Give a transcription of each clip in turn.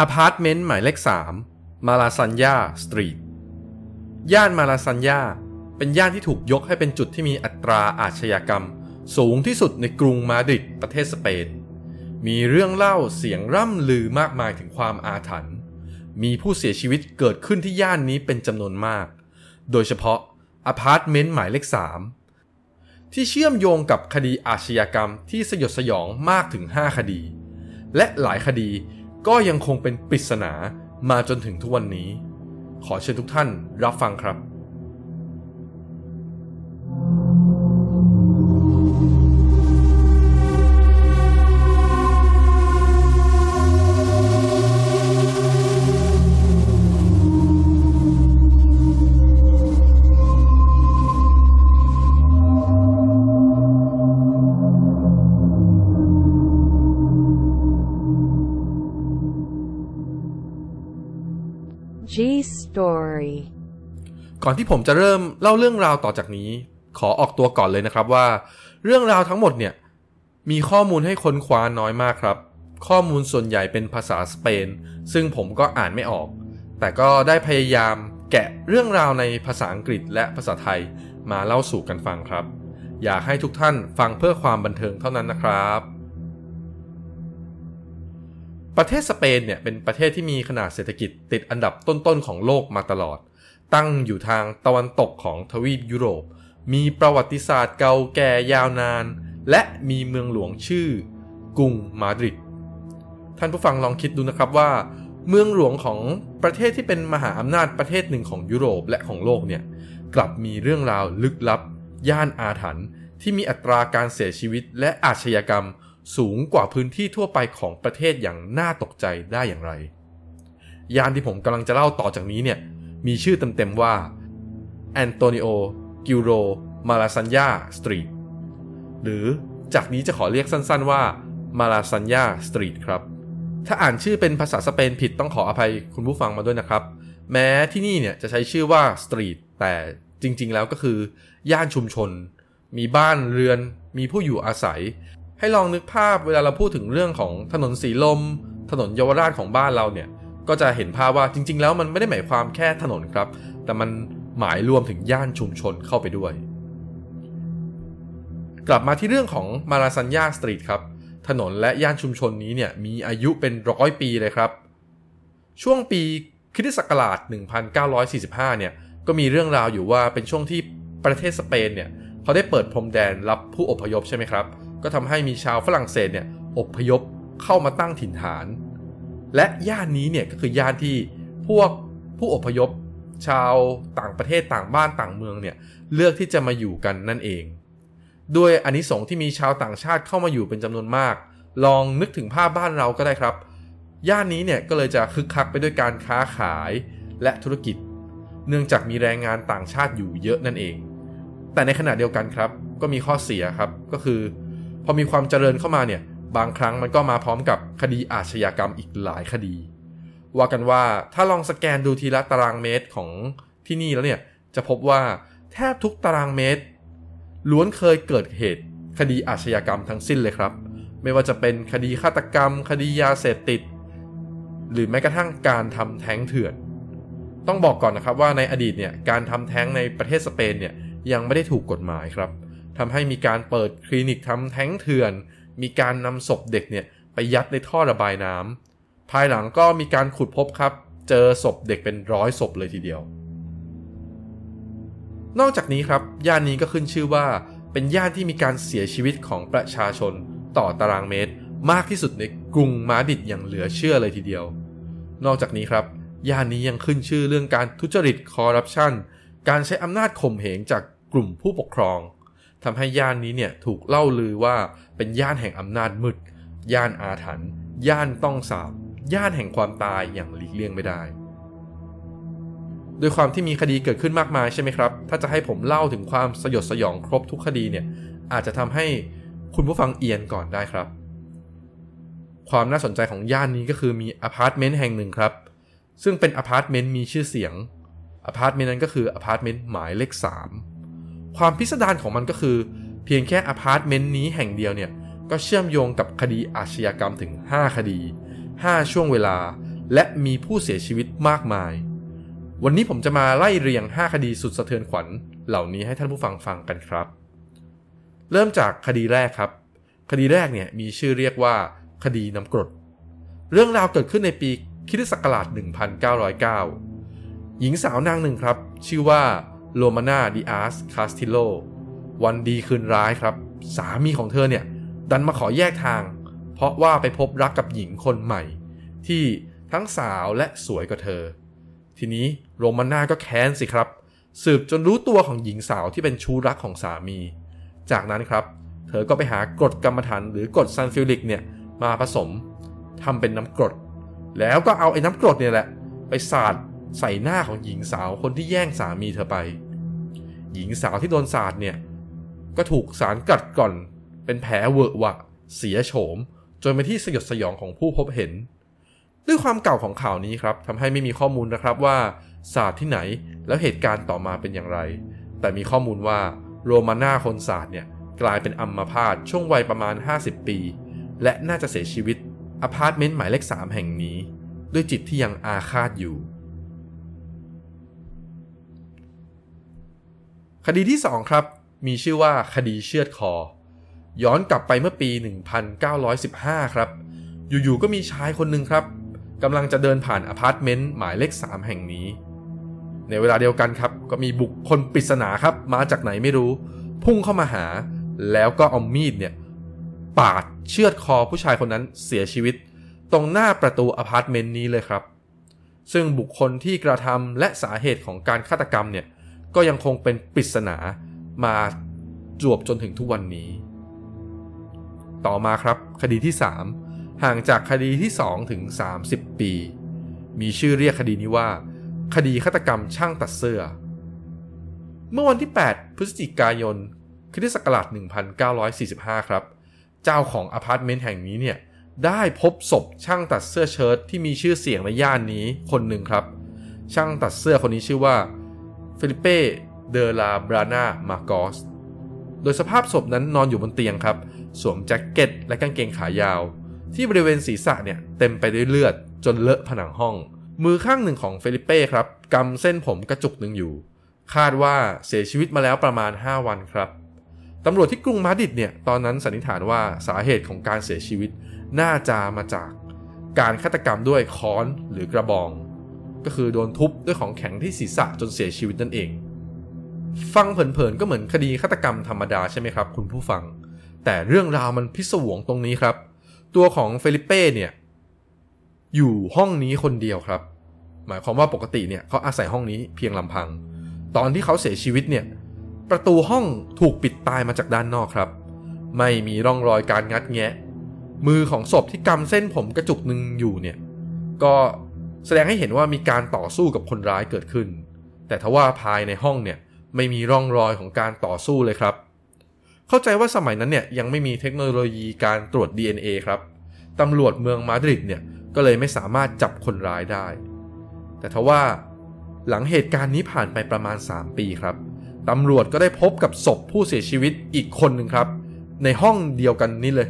อพาร์ตเมนต์หมายเลข 3 มาลาซันยา Street ย่านมาลาซันยาเป็นย่านที่ถูกยกให้เป็นจุดที่มีอัตราอาชญากรรม สูงที่สุดในกรุงมาดริดประเทศสเปน มีเรื่องเล่าเสียงร่ำลือมากมายถึงความอาถรรพ์ มีผู้เสียชีวิตเกิดขึ้นที่ย่านนี้เป็นจำนวนมาก โดยเฉพาะอพาร์ตเมนต์หมายเลข 3 ที่เชื่อมโยงกับคดีอาชญากรรมที่สยดสยองมากถึง 5 คดี และหลายคดี ก็ยังคงเป็นปริศนามาจนถึงทุกวันนี้ ขอเชิญทุกท่านรับฟังครับ G Story ก่อนที่ผมจะเริ่มเล่าเรื่องราวต่อจากนี้ ขอออกตัวก่อนเลยนะครับว่า เรื่องราวทั้งหมดเนี่ยมีข้อมูลให้ค้นคว้าน้อยมากครับ ข้อมูลส่วนใหญ่เป็นภาษาสเปน ซึ่งผมก็อ่านไม่ออก แต่ก็ได้พยายามแกะเรื่องราวในภาษาอังกฤษและภาษาไทยมาเล่าสู่กันฟังครับ อยากให้ทุกท่านฟังเพื่อความบันเทิงเท่านั้นนะครับ ประเทศสเปนเนี่ยเป็นประเทศที่มีขนาดเศรษฐกิจติดอันดับต้นๆของโลกมาตลอด ตั้งอยู่ทางตะวันตกของทวีปยุโรป มีประวัติศาสตร์เก่าแก่ยาวนาน และมีเมืองหลวงชื่อกรุงมาดริด ท่านผู้ฟังลองคิดดูนะครับว่า เมืองหลวงของประเทศที่เป็นมหาอำนาจประเทศหนึ่งของยุโรปและของโลกเนี่ยกลับมีเรื่องราวลึกลับ ย่านอาถรรพ์ที่มีอัตราการเสียชีวิตและอาชญากรรม สูงกว่าพื้นที่ทั่วไปของประเทศอย่างน่าตกใจได้อย่างไรย่านที่ผมกำลังจะเล่าต่อจากนี้เนี่ย มีชื่อเต็มๆว่าแอนโตนิโอกิโรมาลาซันยา Street หรือจากนี้จะขอเรียกสั้นๆว่ามาลาซันยา Street ครับ ถ้าอ่านชื่อเป็นภาษาสเปนผิดต้องขออภัยคุณผู้ฟังมาด้วยนะครับ แม้ที่นี่เนี่ยจะใช้ชื่อว่า street แต่จริงๆแล้วก็คือย่านชุมชน มีบ้านเรือน มีผู้อยู่อาศัย ให้ลองนึกภาพเวลาเราพูดถึงเรื่องของถนนสีลม ถนนเยาวราชของบ้านเราเนี่ย ก็จะเห็นภาพว่าจริง ๆ แล้วมันไม่ได้หมายความแค่ถนนครับ แต่มันหมายรวมถึงย่านชุมชนเข้าไปด้วย กลับมาที่เรื่องของมาลาซันยาสตรีทครับ ถนนและย่านชุมชนนี้เนี่ยมีอายุเป็นร้อยปีเลยครับ ช่วงปีคริสตศักราช 1945 เนี่ยก็มีเรื่องราวอยู่ว่าเป็นช่วงที่ประเทศสเปนเนี่ยเขาได้เปิดพรมแดนรับผู้อพยพใช่ไหมครับ ก็ทำให้มีชาวฝรั่งเศสเนี่ยอพยพเข้ามาตั้งถิ่นฐาน และย่านนี้เนี่ยก็คือย่านที่พวกผู้อพยพชาวต่างประเทศต่างบ้านต่างเมืองเนี่ยเลือกที่จะมาอยู่กันนั่นเอง ด้วยอานิสงส์ที่มีชาวต่างชาติเข้ามาอยู่เป็นจำนวนมาก ลองนึกถึงภาพบ้านเราก็ได้ครับ ย่านนี้เนี่ยก็เลยจะคึกคักไปด้วยการค้าขายและธุรกิจ เนื่องจากมีแรงงานต่างชาติอยู่เยอะนั่นเอง แต่ในขณะเดียวกันครับ ก็มีข้อเสียครับก็คือ พอมีความเจริญเข้ามาเนี่ย บางครั้งมันก็มาพร้อมกับคดีอาชญากรรมอีกหลายคดี ว่ากันว่าถ้าลองสแกนดูทีละตารางเมตรของที่นี่แล้วเนี่ย จะพบว่าแทบทุกตารางเมตร ล้วนเคยเกิดเหตุคดีอาชญากรรมทั้งสิ้นเลยครับ ไม่ว่าจะเป็นคดีฆาตกรรม คดียาเสพติด หรือแม้กระทั่งการทำแท้งเถื่อน ต้องบอกก่อนนะครับว่าในอดีตเนี่ยการทำแท้งในประเทศสเปนเนี่ยยังไม่ได้ถูกกฎหมายครับ ทำให้มีการเปิดคลินิกทำแท้งเถื่อน มีการนำศพเด็กเนี่ยไปยัดในท่อระบายน้ำภายหลังก็มีการขุดพบครับ เจอศพเด็กเป็นร้อยศพเลยทีเดียว นอกจากนี้ครับย่านนี้ก็ขึ้นชื่อว่าเป็นย่านที่มีการเสียชีวิตของประชาชนต่อตารางเมตร มากที่สุดในกรุงมาดิดอย่างเหลือเชื่อเลยทีเดียว นอกจากนี้ครับย่านนี้ยังขึ้นชื่อเรื่องการทุจริตคอร์รัปชันการใช้อำนาจข่มเหงจากกลุ่มผู้ปกครอง ทำให้ย่านนี้เนี่ยถูกเล่าลือว่าเป็นย่านแห่งอำนาจมืด ย่านอาถรรพ์ ย่านต้องสาบ ย่านแห่งความตายอย่างหลีกเลี่ยงไม่ได้ โดยความที่มีคดีเกิดขึ้นมากมายใช่ไหมครับ ถ้าจะให้ผมเล่าถึงความสยดสยองครบทุกคดีเนี่ย อาจจะทำให้คุณผู้ฟังเอียนก่อนได้ครับ ความน่าสนใจของย่านนี้ก็คือมีอพาร์ตเมนต์แห่งหนึ่งครับ ซึ่งเป็นอพาร์ตเมนต์มีชื่อเสียง อพาร์ตเมนต์นั้นก็คืออพาร์ตเมนต์หมายเลข3 ความพิสดารของมันก็คือ เพียงแค่อพาร์ตเมนต์นี้แห่งเดียวเนี่ย ก็เชื่อมโยงกับคดีอาชญากรรมถึง 5 คดี 5 ช่วงเวลา และมีผู้เสียชีวิตมากมาย วันนี้ผมจะมาไล่เรียง 5 คดีสุดสะเทือนขวัญ เหล่านี้ให้ท่านผู้ฟังฟังกันครับ เริ่มจากคดีแรกครับ คดีแรกเนี่ยมีชื่อเรียกว่า คดีน้ำกรด เรื่องราวเกิดขึ้นในปีคริสตศักราช1909 หญิงสาวนางหนึ่งครับ ชื่อว่า โรมานาดิอาสคาสติโล วันดีคืนร้ายครับ สามีของเธอเนี่ย ดันมาขอแยกทาง เพราะว่าไปพบรักกับหญิงคนใหม่ ที่ทั้งสาวและสวยกว่าเธอ ทีนี้โรมาน่าก็แค้นสิครับ สืบจนรู้ตัวของหญิงสาวที่เป็นชู้รักของสามี จากนั้นครับ เธอก็ไปหากรดกำมะถันหรือกรดซัลฟิวริกเนี่ยมาผสมทำเป็นน้ำกรด แล้วก็เอาไอ้น้ำกรดเนี่ยแหละ ไปสาด ใส่หน้าของหญิงสาวคนที่แย่งสามีเธอไป หญิงสาวที่โดนสาดเนี่ย ก็ถูกสารกัดกร่อน เป็นแผลเวอะวะ เสียโฉม จนเป็นที่สยดสยองของผู้พบเห็น ด้วยความเก่าของข่าวนี้ครับทำให้ไม่มีข้อมูลนะครับว่าศาสตร์ที่ไหนแล้วเหตุการณ์ต่อมาเป็นอย่างไร แต่มีข้อมูลว่าโรมาน่าคนศาสตร์เนี่ยกลายเป็นอัมพาตช่วงวัยประมาณ 50 ปี และน่าจะเสียชีวิตอพาร์ตเมนต์หมายเลข3แห่งนี้ ด้วยจิตที่ยังอาฆาตอยู่ คดีที่ 2 ครับ มีชื่อว่าคดีเชือดคอ ย้อนกลับไปเมื่อปี 1915 ครับ อยู่ๆก็มีชายคนหนึ่งครับกำลังจะเดินผ่านอพาร์ตเมนต์หมายเลข 3 แห่งนี้ ในเวลาเดียวกันครับ ก็มีบุคคลปริศนาครับ มาจากไหนไม่รู้ พุ่งเข้ามาหา แล้วก็เอามีดเนี่ยปาดเชือดคอผู้ชายคนนั้นเสียชีวิต ตรงหน้าประตูอพาร์ตเมนต์นี้เลยครับ ซึ่งบุคคลที่กระทำและสาเหตุของการฆาตกรรมเนี่ย ก็ยังคงเป็นปริศนามาจวบจนถึงทุกวันนี้ ต่อมาครับคดีที่ 3 ห่างจากคดีที่ 2 ถึง 30 ปี มีชื่อเรียกคดีนี้ว่า คดีฆาตกรรมช่างตัดเสื้อ เมื่อวันที่ 8 พฤศจิกายนคริสต์ศักราช1945 ครับ เจ้าของอพาร์ตเมนต์แห่งนี้เนี่ยได้พบศพช่างตัดเสื้อเชิ้ตที่มีชื่อเสียงในย่านนี้คนหนึ่งครับ ช่างตัดเสื้อคนนี้ชื่อว่า เฟลิเป้เดลาบรานามาโกสโดยสภาพศพนั้นนอนอยู่บนเตียงครับ สวมแจ็คเก็ตและกางเกงขายาว ที่บริเวณศีรษะเนี่ยเต็มไปด้วยเลือดจนเลอะผนังห้อง มือข้างหนึ่งของเฟลิเป้ครับกำเส้นผมกระจุกหนึ่งอยู่ คาดว่าเสียชีวิตมาแล้วประมาณ 5 วันครับตำรวจที่กรุงมาดริดเนี่ยตอนนั้นสันนิษฐานว่าสาเหตุของการเสียชีวิต น่าจะมาจาก การฆาตกรรมด้วยค้อนหรือกระบอง ก็คือโดนทุบด้วยของแข็งที่ศีรษะจนเสียชีวิตนั่นเอง ฟังเผินๆก็เหมือนคดีฆาตกรรมธรรมดาใช่ไหมครับ คุณผู้ฟัง แต่เรื่องราวมันพิศวงตรงนี้ครับ ตัวของเฟลิเป้เนี่ยอยู่ห้องนี้คนเดียวครับ หมายความว่าปกติเนี่ยเขาอาศัยห้องนี้เพียงลำพัง ตอนที่เขาเสียชีวิตเนี่ยประตูห้องถูกปิดตายมาจากด้านนอกครับ ไม่มีร่องรอยการงัดแงะ มือของศพที่กำเส้นผมกระจุกหนึ่งอยู่เนี่ย ก็ แสดงให้เห็นว่ามีการต่อสู้กับคนร้ายเกิดขึ้น แต่ทว่าภายในห้องเนี่ยไม่มีร่องรอยของการต่อสู้เลยครับ เข้าใจว่าสมัยนั้นเนี่ยยังไม่มีเทคโนโลยีการตรวจ DNA ครับตำรวจเมืองมาดริดเนี่ยก็เลยไม่สามารถจับคนร้ายได้ แต่ทว่าหลังเหตุการณ์นี้ผ่านไปประมาณ 3 ปีครับตำรวจก็ได้พบกับศพผู้เสียชีวิตอีกคนหนึ่งครับ ในห้องเดียวกันนี้เลย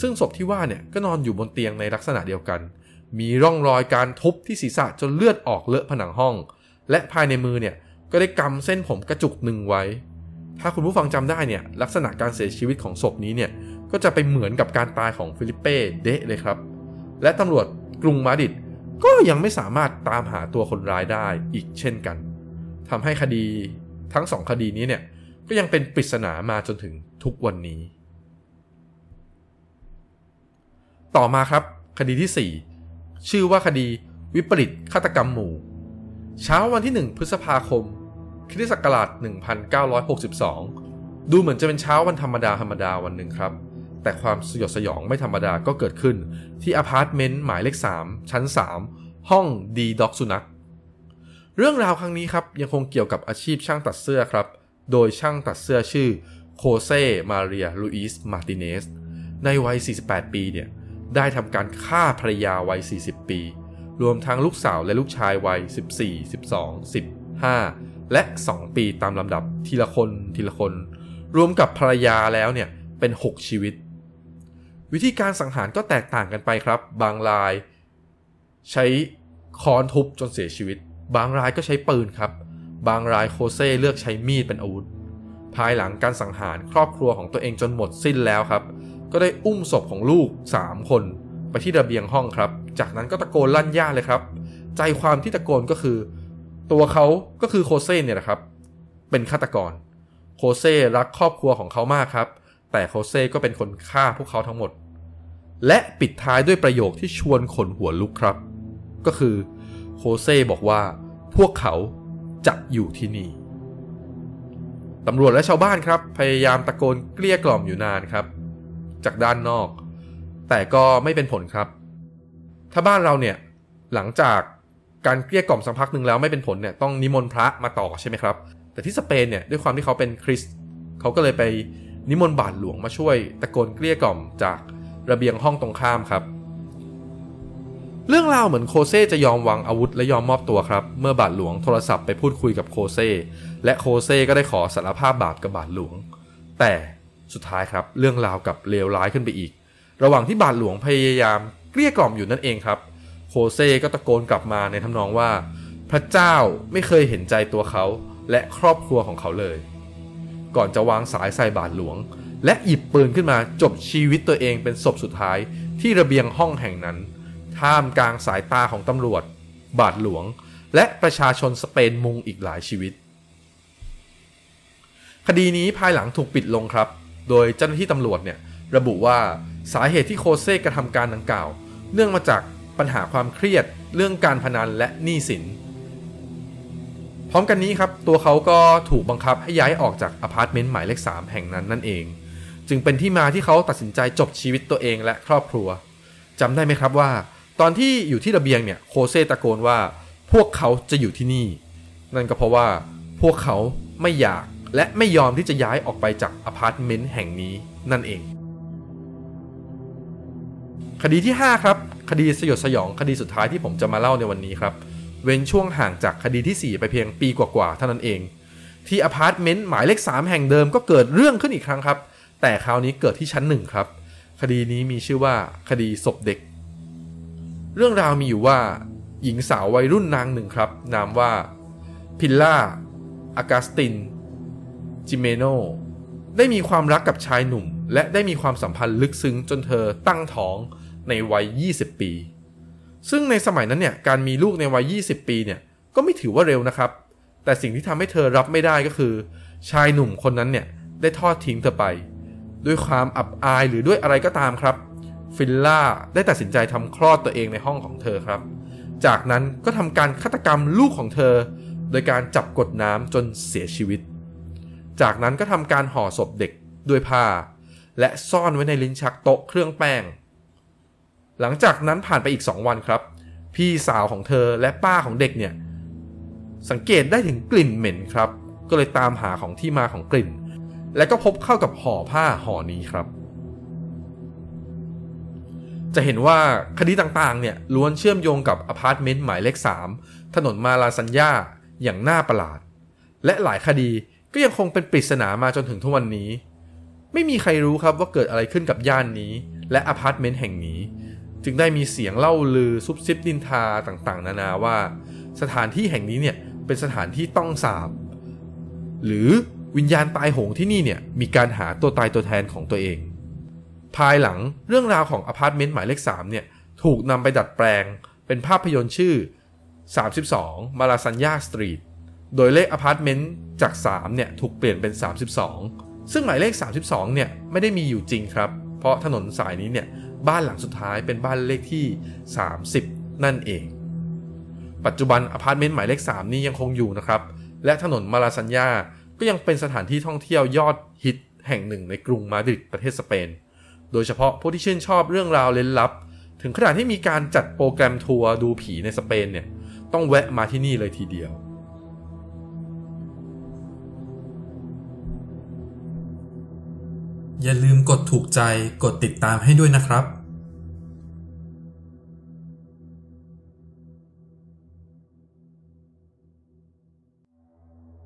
ซึ่งศพที่ว่าเนี่ยก็นอนอยู่บนเตียงในลักษณะเดียวกัน มีร่องรอยการทุบที่ศีรษะจนเลือดออกเลอะผนังห้อง และภายในมือเนี่ยก็ได้กำเส้นผมกระจุกหนึ่งไว้ ถ้าคุณผู้ฟังจำได้เนี่ยลักษณะการเสียชีวิตของศพนี้เนี่ยก็จะไปเหมือนกับการตายของฟิลิปเป้เดะเลยครับ และตำรวจกรุงมาดิดก็ยังไม่สามารถตามหาตัวคนร้ายได้อีกเช่นกันทำให้คดีทั้งสองคดีนี้เนี่ยก็ยังเป็นปริศนามาจนถึงทุกวันนี้ ต่อมาครับคดีที่4 ชื่อว่าคดีวิปริตฆาตกรรมหมู่ เช้าวันที่ 1 พฤษภาคมคริสต์ศักราช 1962 ดูเหมือนจะเป็นเช้าวันธรรมดาธรรมดาวันหนึ่งครับ แต่ความสยดสยองไม่ธรรมดาก็เกิดขึ้น ที่อพาร์ตเมนต์หมายเลข 3 ชั้น 3 ห้องดีด็อกสุนัขเรื่องราวครั้งนี้ครับ ยังคงเกี่ยวกับอาชีพช่างตัดเสื้อครับ โดยช่างตัดเสื้อชื่อโคเซ มาเรีย ลูอิส มาติเนส ในวัย 48 ปีเนี่ย ได้ทำการฆ่าภรรยาวัย 40 ปี รวมทั้งลูกสาวและลูกชายวัย 14 12 15 และ 2 ปีตามลำดับทีละคนทีละคน รวมกับภรรยาแล้วเนี่ยเป็น 6 ชีวิต วิธีการสังหารก็แตกต่างกันไปครับ บางราย ใช้ค้อนทุบจนเสียชีวิต บางรายก็ใช้ปืนครับ บางรายโคเซ่เลือกใช้มีดเป็นอาวุธ ภายหลังการสังหารครอบครัวของตัวเองจนหมดสิ้นแล้วครับ ก็ได้อุ้มศพของลูก 3 คน ไปที่ระเบียงห้องครับ จากนั้นก็ตะโกนลั่นย่าเลยครับ ใจความที่ตะโกนก็คือ ตัวเขาก็คือโคเซ่เนี่ยนะครับ เป็นฆาตกร โคเซ่รักครอบครัวของเขามากครับ แต่โคเซ่ก็เป็นคนฆ่าพวกเขาทั้งหมด และปิดท้ายด้วยประโยคที่ชวนขนหัวลุกครับ ก็คือโคเซ่บอกว่าพวกเขาจะอยู่ที่นี่ตำรวจและชาวบ้านครับ พยายามตะโกนเกลี้ยกล่อมอยู่นานครับ จากด้านนอก แต่ก็ไม่เป็นผลครับ ถ้าบ้านเราเนี่ยหลังจากการเกลี้ยกล่อมสักพักหนึ่งแล้วไม่เป็นผลเนี่ยต้องนิมนต์พระมาต่อใช่ไหมครับ แต่ที่สเปนเนี่ยด้วยความที่เขาเป็นคริสต์เขาก็เลยไปนิมนต์บาทหลวงมาช่วยตะโกนเกลี้ยกล่อมจากระเบียงห้องตรงข้ามครับ เรื่องราวเหมือนโคเซ่จะยอมวางอาวุธและยอมมอบตัวครับ เมื่อบาทหลวงโทรศัพท์ไปพูดคุยกับโคเซ่และโคเซ่ก็ได้ขอสารภาพบาปกับบาทหลวง แต่ สุดท้ายครับ เรื่องราวกับเลวร้ายขึ้นไปอีก ระหว่างที่บาทหลวงพยายามเกลี้ยกล่อมอยู่นั่นเองครับโคเซ่ก็ตะโกนกลับมาในทำนองว่า พระเจ้าไม่เคยเห็นใจตัวเขาและครอบครัวของเขาเลย ก่อนจะวางสายใส่บาทหลวง และหยิบปืนขึ้นมาจบชีวิตตัวเองเป็นศพสุดท้ายที่ระเบียงห้องแห่งนั้น ท่ามกลางสายตาของตำรวจ บาทหลวง และประชาชนสเปนมุงอีกหลายชีวิต คดีนี้ภายหลังถูกปิดลงครับ โดยเจ้าหน้าที่ตำรวจเนี่ยระบุว่าสาเหตุที่โคเซ่กระทำการดังกล่าว เนื่องมาจากปัญหาความเครียดเรื่องการพนันและหนี้สิน พร้อมกันนี้ครับ ตัวเขาก็ถูกบังคับให้ย้ายออกจากอพาร์ตเมนต์หมายเลข 3 แห่งนั้นนั่นเอง จึงเป็นที่มาที่เขาตัดสินใจจบชีวิตตัวเองและครอบครัวจำได้ไหมครับว่า ตอนที่อยู่ที่ระเบียงเนี่ยโคเซ่ตะโกนว่า พวกเขาจะอยู่ที่นี่ นั่นก็เพราะว่าพวกเขาไม่อยาก และไม่ยอมที่จะย้ายออกไปจากอพาร์ตเมนต์แห่งนี้นั่นเอง คดีที่ 5 ครับ คดีสยดสยองคดีสุดท้ายที่ผมจะมาเล่าในวันนี้ครับ เว้นช่วงห่างจากคดีที่ 4 ไปเพียงปีกว่าๆเท่านั้นเอง ที่อพาร์ตเมนต์หมายเลข 3 แห่งเดิมก็เกิดเรื่องขึ้นอีกครั้งครับ แต่คราวนี้เกิดที่ชั้นหนึ่งครับ คดีนี้มีชื่อว่าคดีศพเด็ก เรื่องราวมีอยู่ว่า หญิงสาววัยรุ่นนางหนึ่งครับ นามว่าพิลล่าอากาสติน จิเมโนได้มีความรักกับชายหนุ่ม และได้มีความสัมพันธ์ลึกซึ้งจนเธอตั้งท้องในวัย 20 ปี ซึ่งในสมัยนั้นเนี่ยการมีลูกในวัย 20 ปีเนี่ยก็ไม่ถือว่าเร็วนะครับ แต่สิ่งที่ทำให้เธอรับไม่ได้ก็คือ ชายหนุ่มคนนั้นเนี่ยได้ทอดทิ้งเธอไป ด้วยความอับอายหรือด้วยอะไรก็ตามครับ ฟิลล่าได้ตัดสินใจทำคลอดตัวเองในห้องของเธอครับ จากนั้นก็ทำการฆาตกรรมลูกของเธอ โดยการจับกดน้ำจนเสียชีวิต จากนั้นก็ทำการห่อศพเด็กด้วยผ้า และซ่อนไว้ในลิ้นชักโต๊ะเครื่องแป้ง หลังจากนั้นผ่านไปอีก2วันครับ พี่สาวของเธอและป้าของเด็กเนี่ย สังเกตได้ถึงกลิ่นเหม็นครับ ก็เลยตามหาของที่มาของกลิ่น และก็พบเข้ากับห่อผ้าห่อนี้ครับ จะเห็นว่าคดีต่างๆเนี่ยล้วนเชื่อมโยงกับอพาร์ตเมนต์หมายเลข3ถนนมาลาซัญญาอย่างน่าประหลาด และหลายคดี ก็ยังคงเป็นปริศนามาจนถึงทุกวันนี้ ไม่มีใครรู้ครับว่าเกิดอะไรขึ้นกับย่านนี้ และอพาร์ตเมนต์แห่งนี้ จึงได้มีเสียงเล่าลือซุบซิบนินทาต่างๆ นานาว่า สถานที่แห่งนี้เนี่ยเป็นสถานที่ต้องสาป หรือวิญญาณตายโหงที่นี่เนี่ยมีการหาตัวตายตัวแทนของตัวเอง ภายหลังเรื่องราวของอพาร์ตเมนต์หมายเลข3เนี่ยถูกนำไปดัดแปลงเป็นภาพยนตร์ชื่อ 32 Malasana Street โดยเลขอพาร์ตเมนต์จาก 3 เนี่ย ถูกเปลี่ยนเป็น 32 ซึ่งหมายเลข 32 เนี่ย ไม่ได้มีอยู่จริงครับ เพราะถนนสายนี้เนี่ย บ้านหลังสุดท้ายเป็นบ้านเลขที่ 30 นั่นเอง ปัจจุบันอพาร์ตเมนต์หมายเลข 3 นี้ยังคงอยู่นะครับ และถนนมาลาซัญญาก็ยังเป็นสถานที่ท่องเที่ยวยอดฮิตแห่งหนึ่งในกรุงมาดริดประเทศสเปน โดยเฉพาะผู้ที่ชื่นชอบเรื่องราวเร้นลับ ถึงขนาดที่มีการจัดโปรแกรมทัวร์ดูผีในสเปนเนี่ย ต้องแวะมาที่นี่เลยทีเดียว อย่าลืมกดถูกใจ กดติดตามให้ด้วยนะครับ